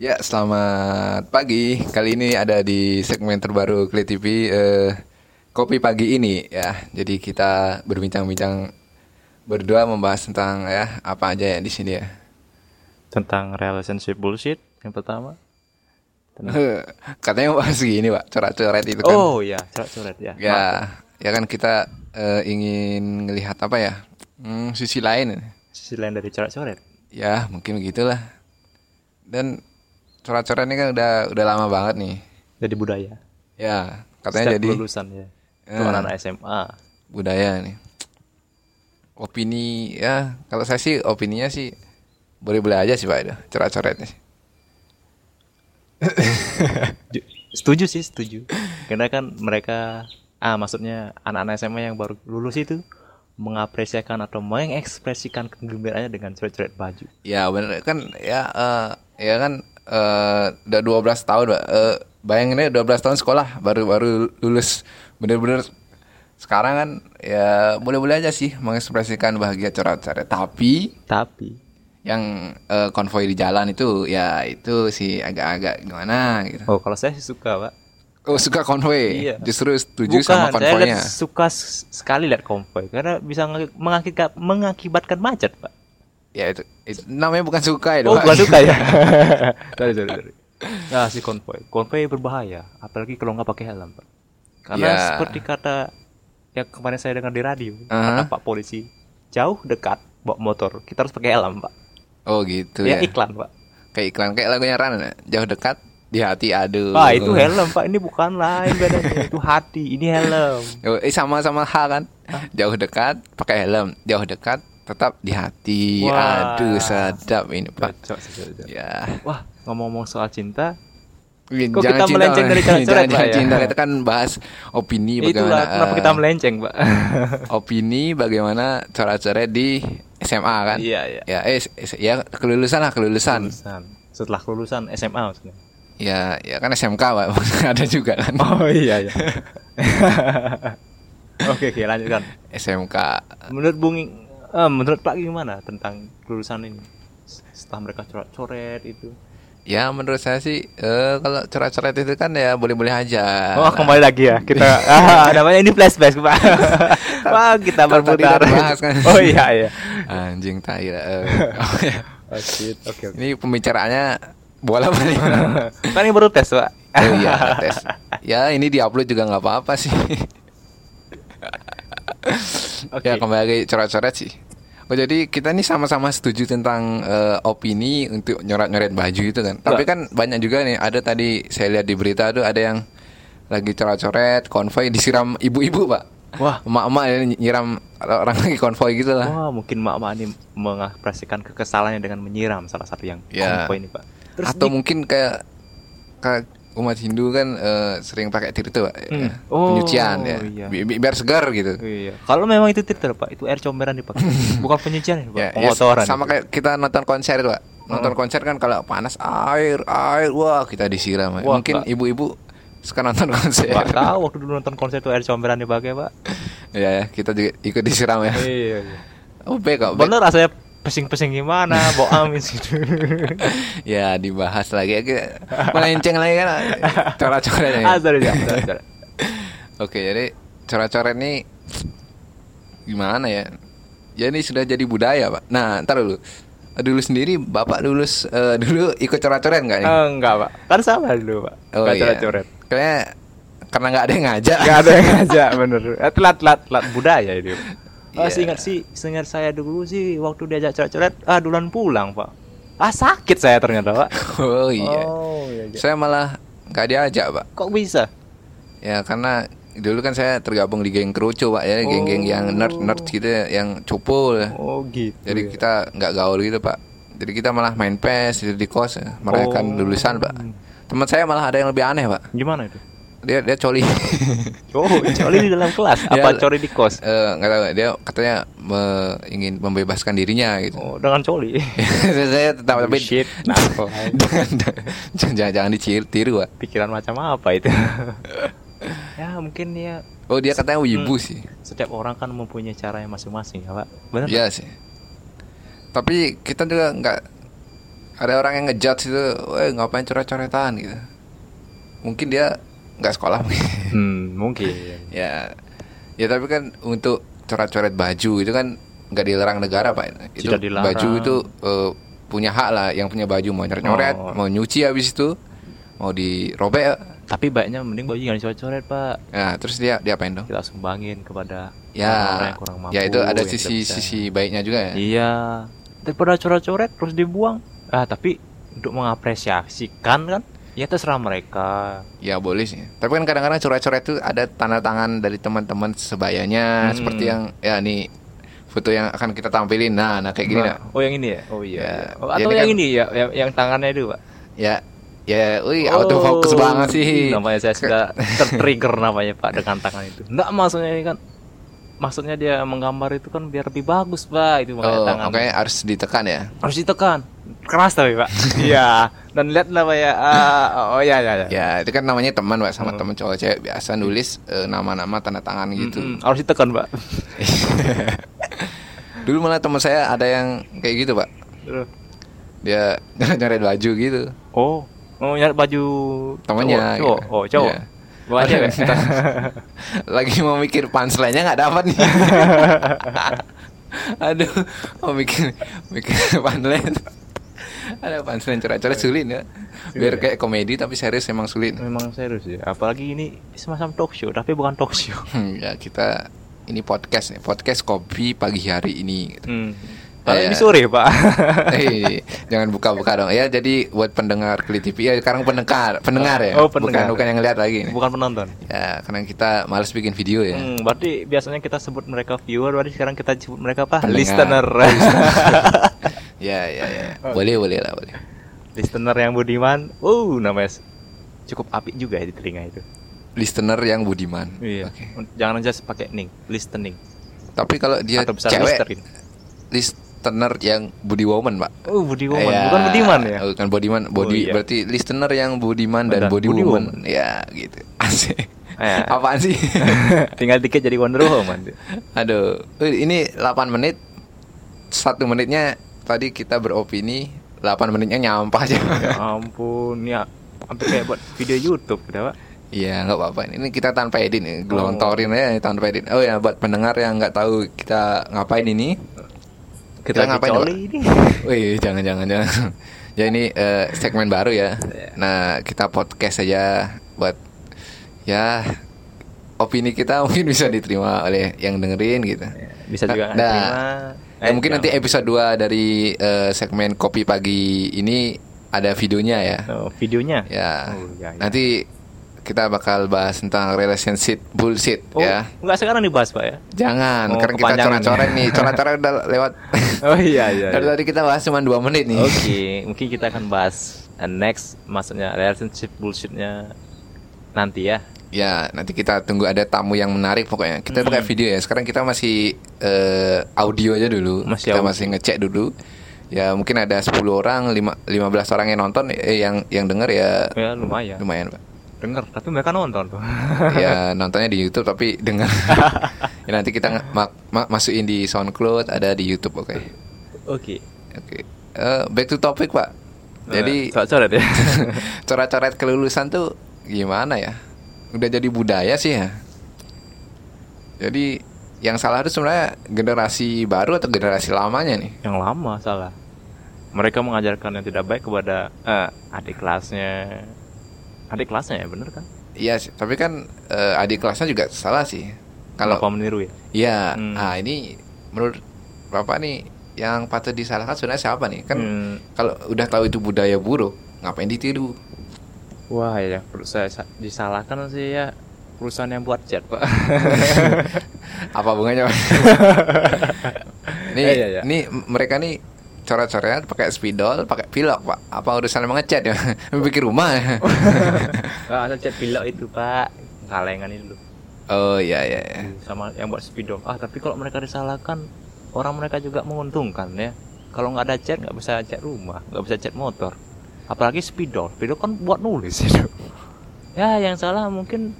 Ya, selamat pagi. Kali ini ada di segmen terbaru Kli TV eh, Kopi Pagi ini ya. Jadi kita berbincang-bincang berdua membahas tentang ya apa aja ya di sini ya. Tentang relationship bullshit yang pertama. Katanya bahas gini, Pak. Coret-coret itu kan. Oh iya, coret-coret ya. Ya, ya kan kita eh, ingin melihat apa ya? Hmm, sisi lain. Sisi lain dari coret-coret. Ya, mungkin begitulah. Dan coret-coret ini kan udah udah lama banget nih. Jadi budaya. Ya, katanya Setiap jadi lulusan ya. Ya. Anak SMA. budaya nih. Opini ya, kalau saya sih opininya sih boleh-boleh aja sih Pak itu, coret-coretnya. Setuju sih, setuju. Karena kan mereka ah maksudnya anak-anak SMA yang baru lulus itu mengapresiasikan atau mengekspresikan kegembiraannya dengan coret-coret baju. Ya bener kan ya eh, ya kan eh, udah 12 tahun Pak. Eh, bayangin aja 12 tahun sekolah baru baru lulus bener-bener sekarang kan ya boleh-boleh aja sih mengekspresikan bahagia coret-coret tapi Tapi yang eh, konvoy di jalan itu ya itu sih agak-agak gimana gitu. oh kalau saya sih suka, Pak. Oh suka konvoy, Iya. justru setuju Bukan, sama saya konvoynya. lihat suka sekali lihat konvoy karena bisa mengakibat, mengakibat, mengakibatkan macet, Pak. Ya itu, itu namanya bukan suka ya Oh, Pak. bukan suka ya. sorry, sorry, sorry. Nah, si konvoy. Konvoy berbahaya, apalagi kalau nggak pakai helm, Pak. Karena Ya. seperti kata yang kemarin saya dengar di radio, Aha. kata Pak polisi, jauh dekat bawa motor, kita harus pakai helm, Pak. Oh gitu ya, ya. iklan, Pak. Kayak iklan kayak lagunya Ran ya. Jauh dekat di hati aduh. Wah, itu helm, Pak. Ini bukan lain bedanya. itu hati, ini helm. Oh, eh sama-sama H kan. Jauh dekat pakai helm, jauh dekat tetap di hati. Wah. Aduh sedap ini Pak. Cocok, cocok. Ya. Wah, ngomong-ngomong soal cinta, Kok kita melenceng dari coret-coret, jangan, Pak, jangan ya? cinta kita kan bahas opini bagaimana itulah kenapa eh, kita melenceng, Pak. opini bagaimana coret-coret di SMA kan. Iya, iya. Ya, eh, ya kelulusan lah kelulusan. Lulusan. Setelah kelulusan SMA maksudnya. Ya, ya kan SMK Pak. Ada juga kan. Oh iya iya. oke oke lanjutkan. SMK. Menurut Bung eh, menurut Pak gimana tentang kelulusan ini? Setelah mereka coret-coret itu. Ya menurut saya sih eh, kalau coret-coret itu kan ya boleh-boleh aja. Oh kembali lagi ya kita ah, namanya ini flashback Pak. Wah kita berputar. kan. Oh iya iya. Anjing tai. Eh, oh, ya. Oh shit. Oke oke. Ini pembicaraannya bola balik. Kan ini baru tes Pak. oh iya tes. Ya ini diupload juga nggak apa-apa sih. Oke. Ya kembali lagi coret-coret sih. Oh jadi kita ini sama-sama setuju tentang eh, opini untuk nyoret-nyoret baju itu kan. Tapi kan banyak juga nih ada tadi saya lihat di berita tuh ada yang lagi coret-coret konvoy disiram ibu-ibu pak. Wah. Emak-emak ya nyiram orang lagi konvoy gitu lah. Wah mungkin mak-mak ini mengekspresikan kekesalannya dengan menyiram salah satu yang Ya. konvoy ini Pak. Atau di- mungkin kayak kayak umat Hindu kan eh, sering pakai tirta pak. Hmm. ya. Oh, Penyucian ya. iya. Bi- bi- biar segar gitu. Iya. Kalau memang itu tirta Pak, itu air comberan dipakai. Bukan penyucian ya, Pak. Ya, ya, Pengotoran. sama itu. kayak kita nonton konser itu, Pak. Nonton konser kan kalau panas air, air, wah kita disiram. Wah, Mungkin ibu-ibu suka nonton konser. Pak tahu waktu dulu nonton konser itu air comberan dipakai, Pak. ya, ya, kita juga ikut disiram ya. iya, iya. Oh, baik kok. Bener rasanya pesing-pesing gimana, bau amin situ. Ya, dibahas lagi. Melenceng lagi kan. Coret-coret ah, sorry, sorry. Oke, jadi coret-coret ini gimana ya? Ya ini sudah jadi budaya, Pak. Nah, ntar dulu. Dulu sendiri Bapak lulus eh, dulu ikut coret-coret nggak nih? Eh, enggak, Pak. Kan sama dulu, Pak. Oh Nggak iya. coret-coret. Kayaknya karena nggak ada yang ngajak. Enggak ada yang ngajak, bener. Eh, telat, telat, telat budaya itu. Oh, Iya. seingat sih, seingat saya dulu sih waktu diajak coret-coret, ah duluan pulang, Pak. Ah sakit saya ternyata, Pak. Oh iya. Oh, iya, iya. Saya malah nggak diajak, Pak. Kok bisa? Ya karena dulu kan saya tergabung di geng kerucu, Pak. Ya geng-geng yang nerd-nerd gitu ya, yang cupu ya. Oh, gitu. Jadi ya. kita nggak gaul gitu, Pak. Jadi kita malah main PES di, di kos, ya. merayakan Oh. lulusan, Pak. Teman saya malah ada yang lebih aneh, Pak. Gimana itu? Dia dia coli. Oh, coli di dalam kelas. Dia- Apa coli di kos? Eh, nggak tahu dia katanya me- ingin membebaskan dirinya gitu. Oh, dengan coli. saya tetap tapi Shit, narko. jangan jangan, jangan ditiru, Pak. Pikiran macam apa itu? ya, mungkin ya Oh, dia katanya wibu Hmm. sih. setiap orang kan mempunyai caranya masing-masing ya, Pak. Benar? Iya sih. Tapi kita juga nggak ada orang yang ngejudge itu, "Weh, ngapain coret-coretan?" gitu. Mungkin dia nggak sekolah mungkin. hmm, mungkin ya. Ya tapi kan untuk coret-coret baju itu kan nggak dilarang negara, Pak. Itu Tidak dilarang. baju itu eh, punya hak lah yang punya baju mau coret-coret, Oh. mau nyuci habis itu, mau dirobek. tapi baiknya mending baju jangan dicoret-coret pak Nah, terus dia diapain dong? kita sumbangin kepada Ya, yang kurang mampu ya itu ada sisi sisi baiknya juga ya. iya daripada coret-coret terus dibuang ah tapi untuk mengapresiasikan kan ya terserah mereka. Ya boleh sih. Tapi kan kadang-kadang coret-coret itu ada tanda tangan dari teman-teman sebayanya. Hmm. seperti yang ya nih foto yang akan kita tampilin. Nah, nah kayak gini Nah, nah. oh yang ini ya? Oh iya, Ya, iya. Oh, ya atau ini yang kan- ini ya? Yang, yang tangannya itu pak? Ya. Ya, wih autofocus Oh, banget sih. namanya saya sudah tertrigger namanya pak dengan tangan itu. Enggak maksudnya ini kan maksudnya dia menggambar itu kan biar lebih bagus pak. Itu makanya Oh, tangan. makanya harus ditekan ya. harus ditekan. Keras tapi pak. Iya dan lihat lah pak ya Ah, oh ya ya ya Ya, itu kan namanya teman, Pak, sama Hmm. teman cowok cewek biasa nulis eh, nama-nama tanda tangan gitu. Mm-mm, harus ditekan pak Dulu malah teman saya ada yang kayak gitu, Pak. Dia nyeret baju gitu. oh oh nyari baju Temannya, cowok, gitu. cowok. oh cowok Iya. Bukan cewek Lagi mau mikir punchline-nya nggak dapat nih. Aduh, mau mikir mikir punchline. Ada punchline coret-coret sulit ya. Biar kayak komedi tapi serius emang sulit. memang serius ya apalagi ini semacam talk show tapi bukan talk show Hmm, ya kita ini podcast nih, podcast kopi pagi hari ini. gitu. hmm. Kalau ini sore pak Eh, jangan buka-buka dong. Ya jadi buat pendengar Kli TV ya sekarang pendengar, pendengar ya. Oh, pendengar. Bukan bukan yang lihat lagi nih. bukan penonton Ya, karena kita males bikin video ya. Hmm, berarti biasanya kita sebut mereka viewer, berarti sekarang kita sebut mereka apa? Pendengar. Listener. Ya, ya, ya. Boleh, boleh lah, boleh. Listener yang budiman. Uh, namanya cukup apik juga ya di telinga itu. Listener yang budiman. Iya. Oke. Jangan aja pakai ning, listening. Tapi kalau dia Atau cewek, listerin. listener yang budi woman, Pak. Oh, budiman, Iya. bukan budiman ya? Bukan budiman, body Oh, iya. berarti listener yang budiman dan, Dan body, body woman. woman. Ya, gitu. Asik. Ya. Apaan sih? Tinggal dikit jadi Wonder Woman. Aduh, ini 8 menit. Satu menitnya tadi kita beropini, 8 menitnya nyampah aja. ya ampun, ya hampir kayak buat video YouTube udah, Pak. Iya nggak apa-apa ini kita tanpa edit nih Oh. gelontorin aja nih, tanpa edit. Oh ya buat pendengar yang nggak tahu kita ngapain ini, Kita, ngapain, ngapain ini? Wih jangan jangan jangan. ya ini eh, segmen baru ya. Nah kita podcast aja buat ya opini kita mungkin bisa diterima oleh yang dengerin gitu. Bisa juga Nah, terima. Ya, Eh, mungkin nanti jangan. episode 2 dari eh, segmen kopi pagi ini ada videonya ya. Oh, videonya. Ya. Oh, ya, ya. Nanti kita bakal bahas tentang relationship bullshit Oh, ya. nggak sekarang dibahas, Pak ya? Jangan, Oh, karena kita coret-coret ya. nih. Coret-coret udah lewat. Oh iya iya. Dari tadi kita bahas cuma 2 menit nih. Oke, mungkin kita akan bahas uh, next maksudnya relationship bullshitnya nanti ya. Ya, nanti kita tunggu ada tamu yang menarik pokoknya. Kita pakai Hmm. video ya. Sekarang kita masih eh, audio aja dulu. Masih kita audio. masih ngecek dulu. Ya, mungkin ada 10 orang, 5 15 orang yang nonton eh yang yang denger ya Ya lumayan. lumayan, Pak. Dengar, tapi mereka nonton tuh. ya nontonnya di YouTube tapi dengar. ya, nanti kita ma- ma- masukin di SoundCloud, ada di YouTube, oke. Oke. Oke. Eh, back to topic, Pak. Jadi Nah, coret ya. coret-coret kelulusan tuh gimana ya? Udah jadi budaya sih ya. Jadi yang salah itu sebenarnya generasi baru atau generasi lamanya nih? Yang lama salah. Mereka mengajarkan yang tidak baik kepada eh, adik kelasnya. Adik kelasnya ya, bener kan? Iya sih, tapi kan eh, adik kelasnya juga salah sih. Kalau Kalau meniru ya. Iya, Hmm. ah ini menurut Bapak nih yang patut disalahkan sebenarnya siapa nih? Kan Hmm. kalau udah tahu itu budaya buruk, ngapain ditiru? Wah ya, perlu saya sa- disalahkan sih ya perusahaan yang buat chat, Pak. Apa bunganya? Pak? nih, Iya, iya. nih m- mereka nih coret-coret pakai spidol, pakai pilok, Pak. Apa urusan emang ngecat ya? Bikin rumah. ya? Ada chat pilok itu, Pak. Kalengan itu oh iya iya. iya. sama yang buat spidol. Ah, tapi kalau mereka disalahkan, orang mereka juga menguntungkan ya. Kalau nggak ada chat, nggak bisa chat rumah, nggak bisa chat motor. Apalagi spidol. Spidol kan buat nulis itu. Ya, yang salah mungkin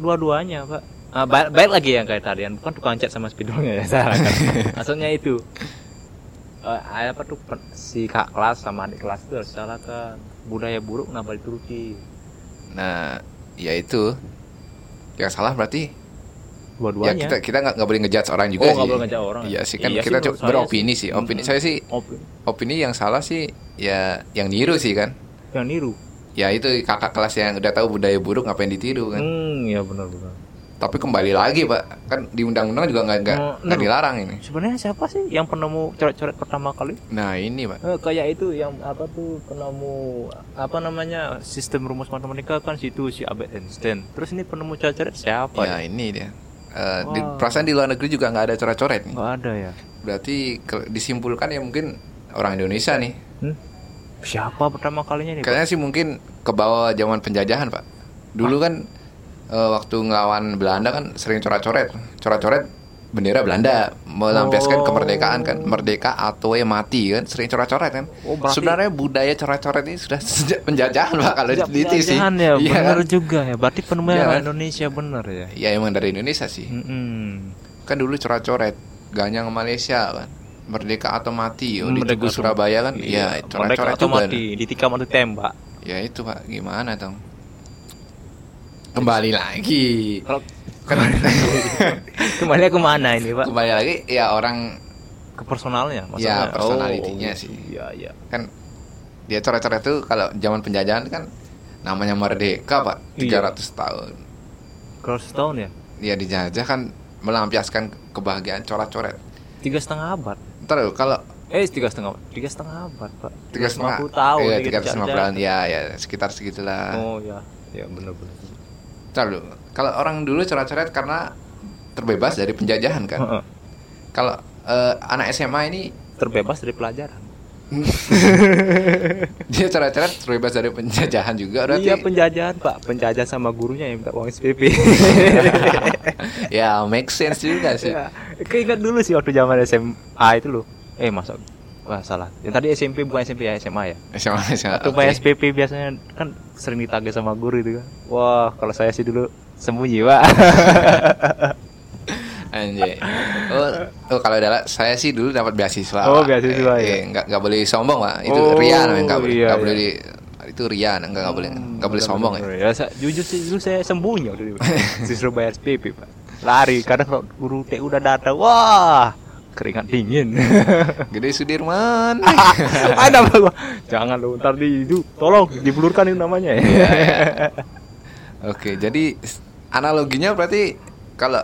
dua-duanya, Pak. Ah, baik, baik lagi yang kayak tadian, bukan tukang chat sama spidolnya ya salah kan. Maksudnya itu. eh, apa tuh si kak kelas sama adik kelas itu harus salahkan budaya buruk kenapa dituruti Nah, ya itu. Yang salah berarti ya dua-duanya kita kita nggak boleh ngejudge orang juga Oh, sih. boleh ngejudge orang. Iya sih kan Iya sih, kita saya beropini sih. sih. Opini Mm-mm. saya sih Opi- opini yang salah sih ya yang niru sih kan. yang niru Ya itu kakak kelas yang udah tahu budaya buruk ngapain ditiru kan. hmm ya benar-benar Tapi kembali lagi pak, kan di undang-undang juga nggak nggak nggak niru. dilarang ini. sebenarnya siapa sih yang penemu coret-coret pertama kali Nah ini pak, Eh, kayak itu yang apa tuh penemu apa namanya sistem rumus matematika kan situ si Albert Einstein terus ini penemu coret-coret siapa ya ya ini dia. Eh, di, Wah. perasaan di luar negeri juga nggak ada coret-coret nih. nggak ada ya Berarti ke- disimpulkan ya mungkin orang Indonesia nih. hmm? siapa pertama kalinya nih? Kayaknya sih mungkin ke bawah zaman penjajahan pak. Dulu kan eh, waktu ngelawan Belanda kan sering coret-coret, coret-coret bendera Belanda melampiaskan Oh. kemerdekaan kan, merdeka atau ya mati kan, sering coret-coret kan. Oh, berarti- Sebenarnya budaya coret-coret ini sudah sejak penjajahan pak kalau Sejak diteliti sih. penjajahan ya Iya benar kan? juga ya berarti orang kan? Indonesia benar ya Ya emang dari Indonesia sih. Mm-mm. Kan dulu coret-coret, ganyang Malaysia kan. Merdeka atau mati, oh, di Tugu Surabaya kan, Iya, ya coret-coret juga. mati ditikam atau tembak Ya itu pak, gimana dong? Kembali lagi, kalau kan kembali ke mana ini pak? Kembali lagi ya orang ke personalnya Ya, maksudnya. personalitinya Oh, sih. iya iya. Kan dia coret-coret itu kalau zaman penjajahan kan namanya merdeka pak. Iya. 300 tahun. kalau setahun ya? Dia dijajah kan melampiaskan kebahagiaan coret-coret. Tiga setengah abad. Ntar dulu, kalau eh tiga setengah tiga setengah abad pak. Tiga setengah 50 tahun iya, tiga ratus lima dijajah. ya ya sekitar segitulah. Oh ya ya benar-benar dulu. Kalau orang dulu coret-coret karena terbebas dari penjajahan kan? Kalau eh, anak SMA ini terbebas dari pelajaran. Dia coret-coret terbebas dari penjajahan juga berarti iya penjajahan pak. Penjajah sama gurunya yang minta uang SPP ya make sense juga sih. Ya, keinget dulu sih waktu zaman SMA itu loh. Eh masa wah salah yang tadi SMP bukan SMP ya SMA ya SMA SMA oke. bayar SPP biasanya kan sering ditagih sama guru itu kan. Wah, kalau saya sih dulu sembunyi, Pak. Anjay. Oh, oh kalau adalah saya sih dulu dapat beasiswa. Oh, beasiswa, Eh, ya. eh, nggak nggak boleh sombong, Pak. Itu Oh, ria namanya nggak boleh. iya, nggak boleh iya. di itu ria, nggak nggak boleh nggak boleh sombong ya. ya. saya, jujur sih dulu saya sembunyi waktu itu. Disuruh bayar SPP, Pak. Lari kadang kalau guru TU udah datang, wah, keringat dingin. Gede Sudirman. Ada apa gua? Jangan lu ntar di itu, tolong dibelurkan itu namanya ya. Iya, iya. Oke, jadi analoginya berarti kalau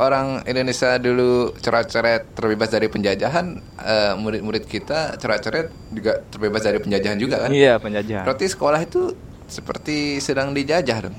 orang Indonesia dulu coret-coret terbebas dari penjajahan, eh, murid-murid kita coret-coret juga terbebas dari penjajahan juga kan? Iya, penjajah. Berarti sekolah itu seperti sedang dijajah dong.